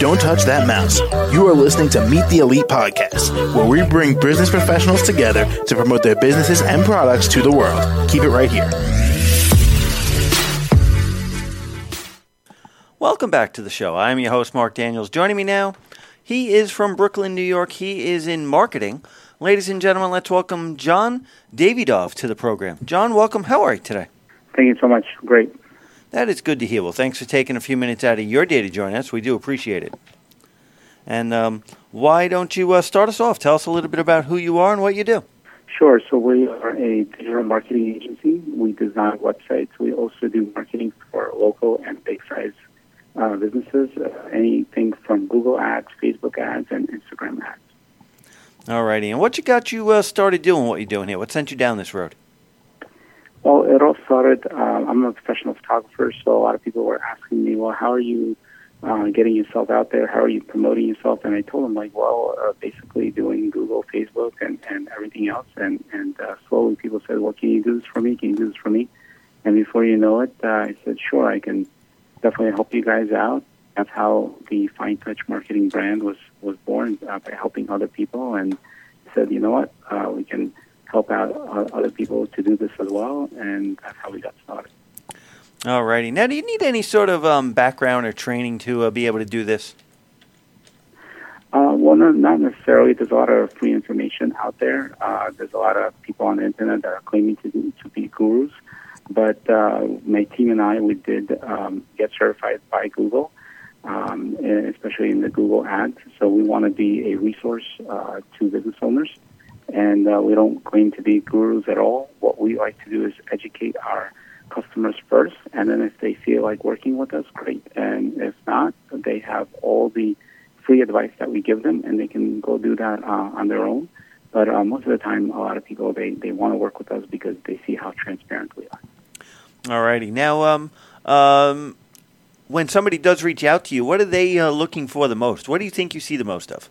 Don't touch that mouse. You are listening to Meet the Elite Podcast, where we bring business professionals together to promote their businesses and products to the world. Keep it right here. Welcome back to the show. I'm your host, Mark Daniels. Joining me now, he is from Brooklyn, New York. He is in marketing. Ladies and gentlemen, let's welcome John Davydov to the program. John, welcome. How are you today? Thank you so much. Great. That is good to hear. Well, thanks for taking a few minutes out of your day to join us. We do appreciate it. And um, why don't you uh, start us off? Tell us a little bit about who you are and what you do. Sure. So we are a digital marketing agency. We design websites. We also do marketing for local and big size uh, businesses, uh, anything from Google ads, Facebook ads, and Instagram ads. Alrighty. And what you got you uh, started doing what you're doing here? What sent you down this road? Well, it all started. Uh, I'm a professional photographer, so a lot of people were asking me, "Well, how are you uh, getting yourself out there? How are you promoting yourself?" And I told them, like, "Well, uh, basically doing Google, Facebook, and, and everything else." And and uh, slowly, people said, "Well, can you do this for me? Can you do this for me?" And before you know it, uh, I said, "Sure, I can definitely help you guys out." That's how the Fine Touch marketing brand was was born uh, by helping other people, and said, "You know what? Uh, we can." Help out uh, other people to do this as well, and that's how we got started. Alrighty. Now, do you need any sort of um, background or training to uh, be able to do this? Uh, well, no, not necessarily. There's a lot of free information out there. Uh, there's a lot of people on the internet that are claiming to, to be gurus. But uh, my team and I, we did um, get certified by Google, um, especially in the Google ads. So we want to be a resource uh, to business owners and uh, we don't claim to be gurus at all. What we like to do is educate our customers first, and then if they feel like working with us, great. And if not, they have all the free advice that we give them, and they can go do that uh, on their own. But uh, most of the time, a lot of people they, they want to work with us because they see how transparent we are. Alrighty. Now, um, um, when somebody does reach out to you, what are they uh, looking for the most? What do you think you see the most of?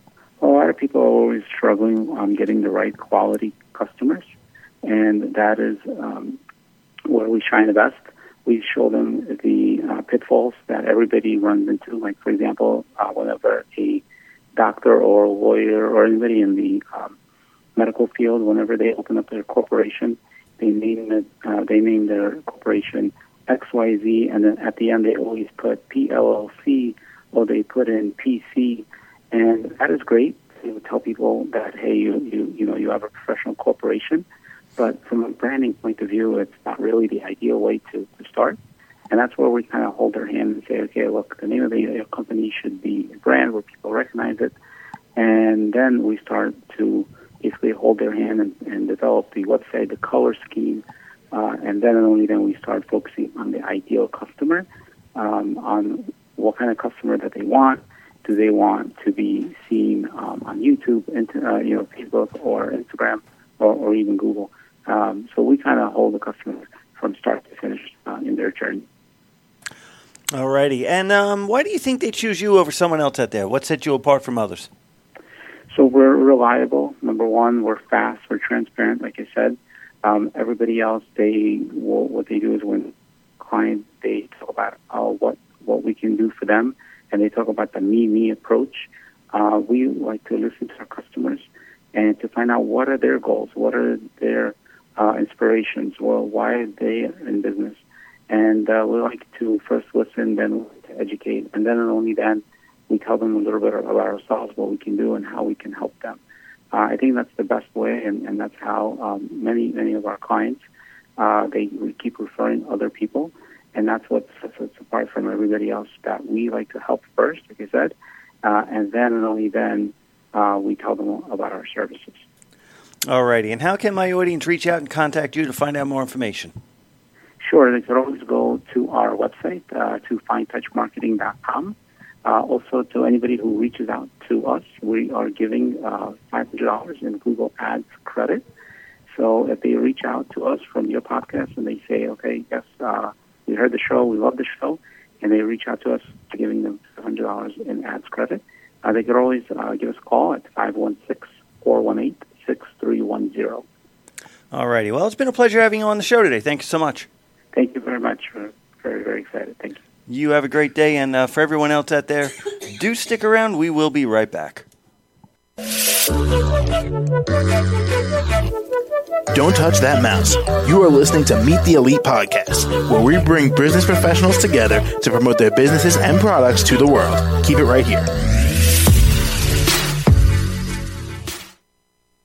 Lot of people are always struggling on getting the right quality customers, and that is um, where we shine the best. We show them the uh, pitfalls that everybody runs into. Like, for example, uh, whenever a doctor or a lawyer or anybody in the um, medical field, whenever they open up their corporation, they name it. Uh, they name their corporation X Y Z, and then at the end they always put PLLC or they put in PC and that is great to tell people that hey, you you you know you have a professional corporation, but from a branding point of view, it's not really the ideal way to, to start. And that's where we kind of hold their hand and say, okay, look, the name of the, your company should be a brand where people recognize it, and then we start to basically hold their hand and, and develop the website, the color scheme, uh, and then and only then we start focusing on the ideal customer, um, on what kind of customer that they want, do they want to be seen um, on YouTube, into, uh, you know, Facebook or Instagram or, or even Google? Um, so we kind of hold the customer from start to finish uh, in their journey. Alrighty, and um, why do you think they choose you over someone else out there? What sets you apart from others? So we're reliable. Number one, we're fast. We're transparent. Like I said, um, everybody else, they will, what they do is when client they talk about uh, what what we can do for them and they talk about the me me approach. Uh, we like to listen to our customers and to find out what are their goals, what are their uh, inspirations, well, why are they in business, and uh, we like to first listen, then to educate, and then and only then we tell them a little bit about ourselves, what we can do, and how we can help them. Uh, I think that's the best way, and, and that's how um, many many of our clients uh, they keep referring other people and that's what sets us apart from everybody else. That we like to help first, like I said, uh, and then and only then uh, we tell them about our services. Alrighty, and how can my audience reach out and contact you to find out more information? Sure, they could always go to our website, uh, to finetouchmarketing.com. Uh, also, to anybody who reaches out to us, we are giving uh, $500 in Google Ads credit. So if they reach out to us from your podcast and they say, okay, yes, uh, we heard the show, we love the show, and they reach out to us giving them $100 in ads credit. Uh, they could always uh, give us a call at 516-418-6310. All righty. Well, it's been a pleasure having you on the show today. Thank you so much. Thank you very much. We're very, very excited. Thank you. You have a great day, and uh, for everyone else out there, do stick around. We will be right back. Don't touch that mouse. You are listening to Meet the Elite Podcast, where we bring business professionals together to promote their businesses and products to the world. Keep it right here.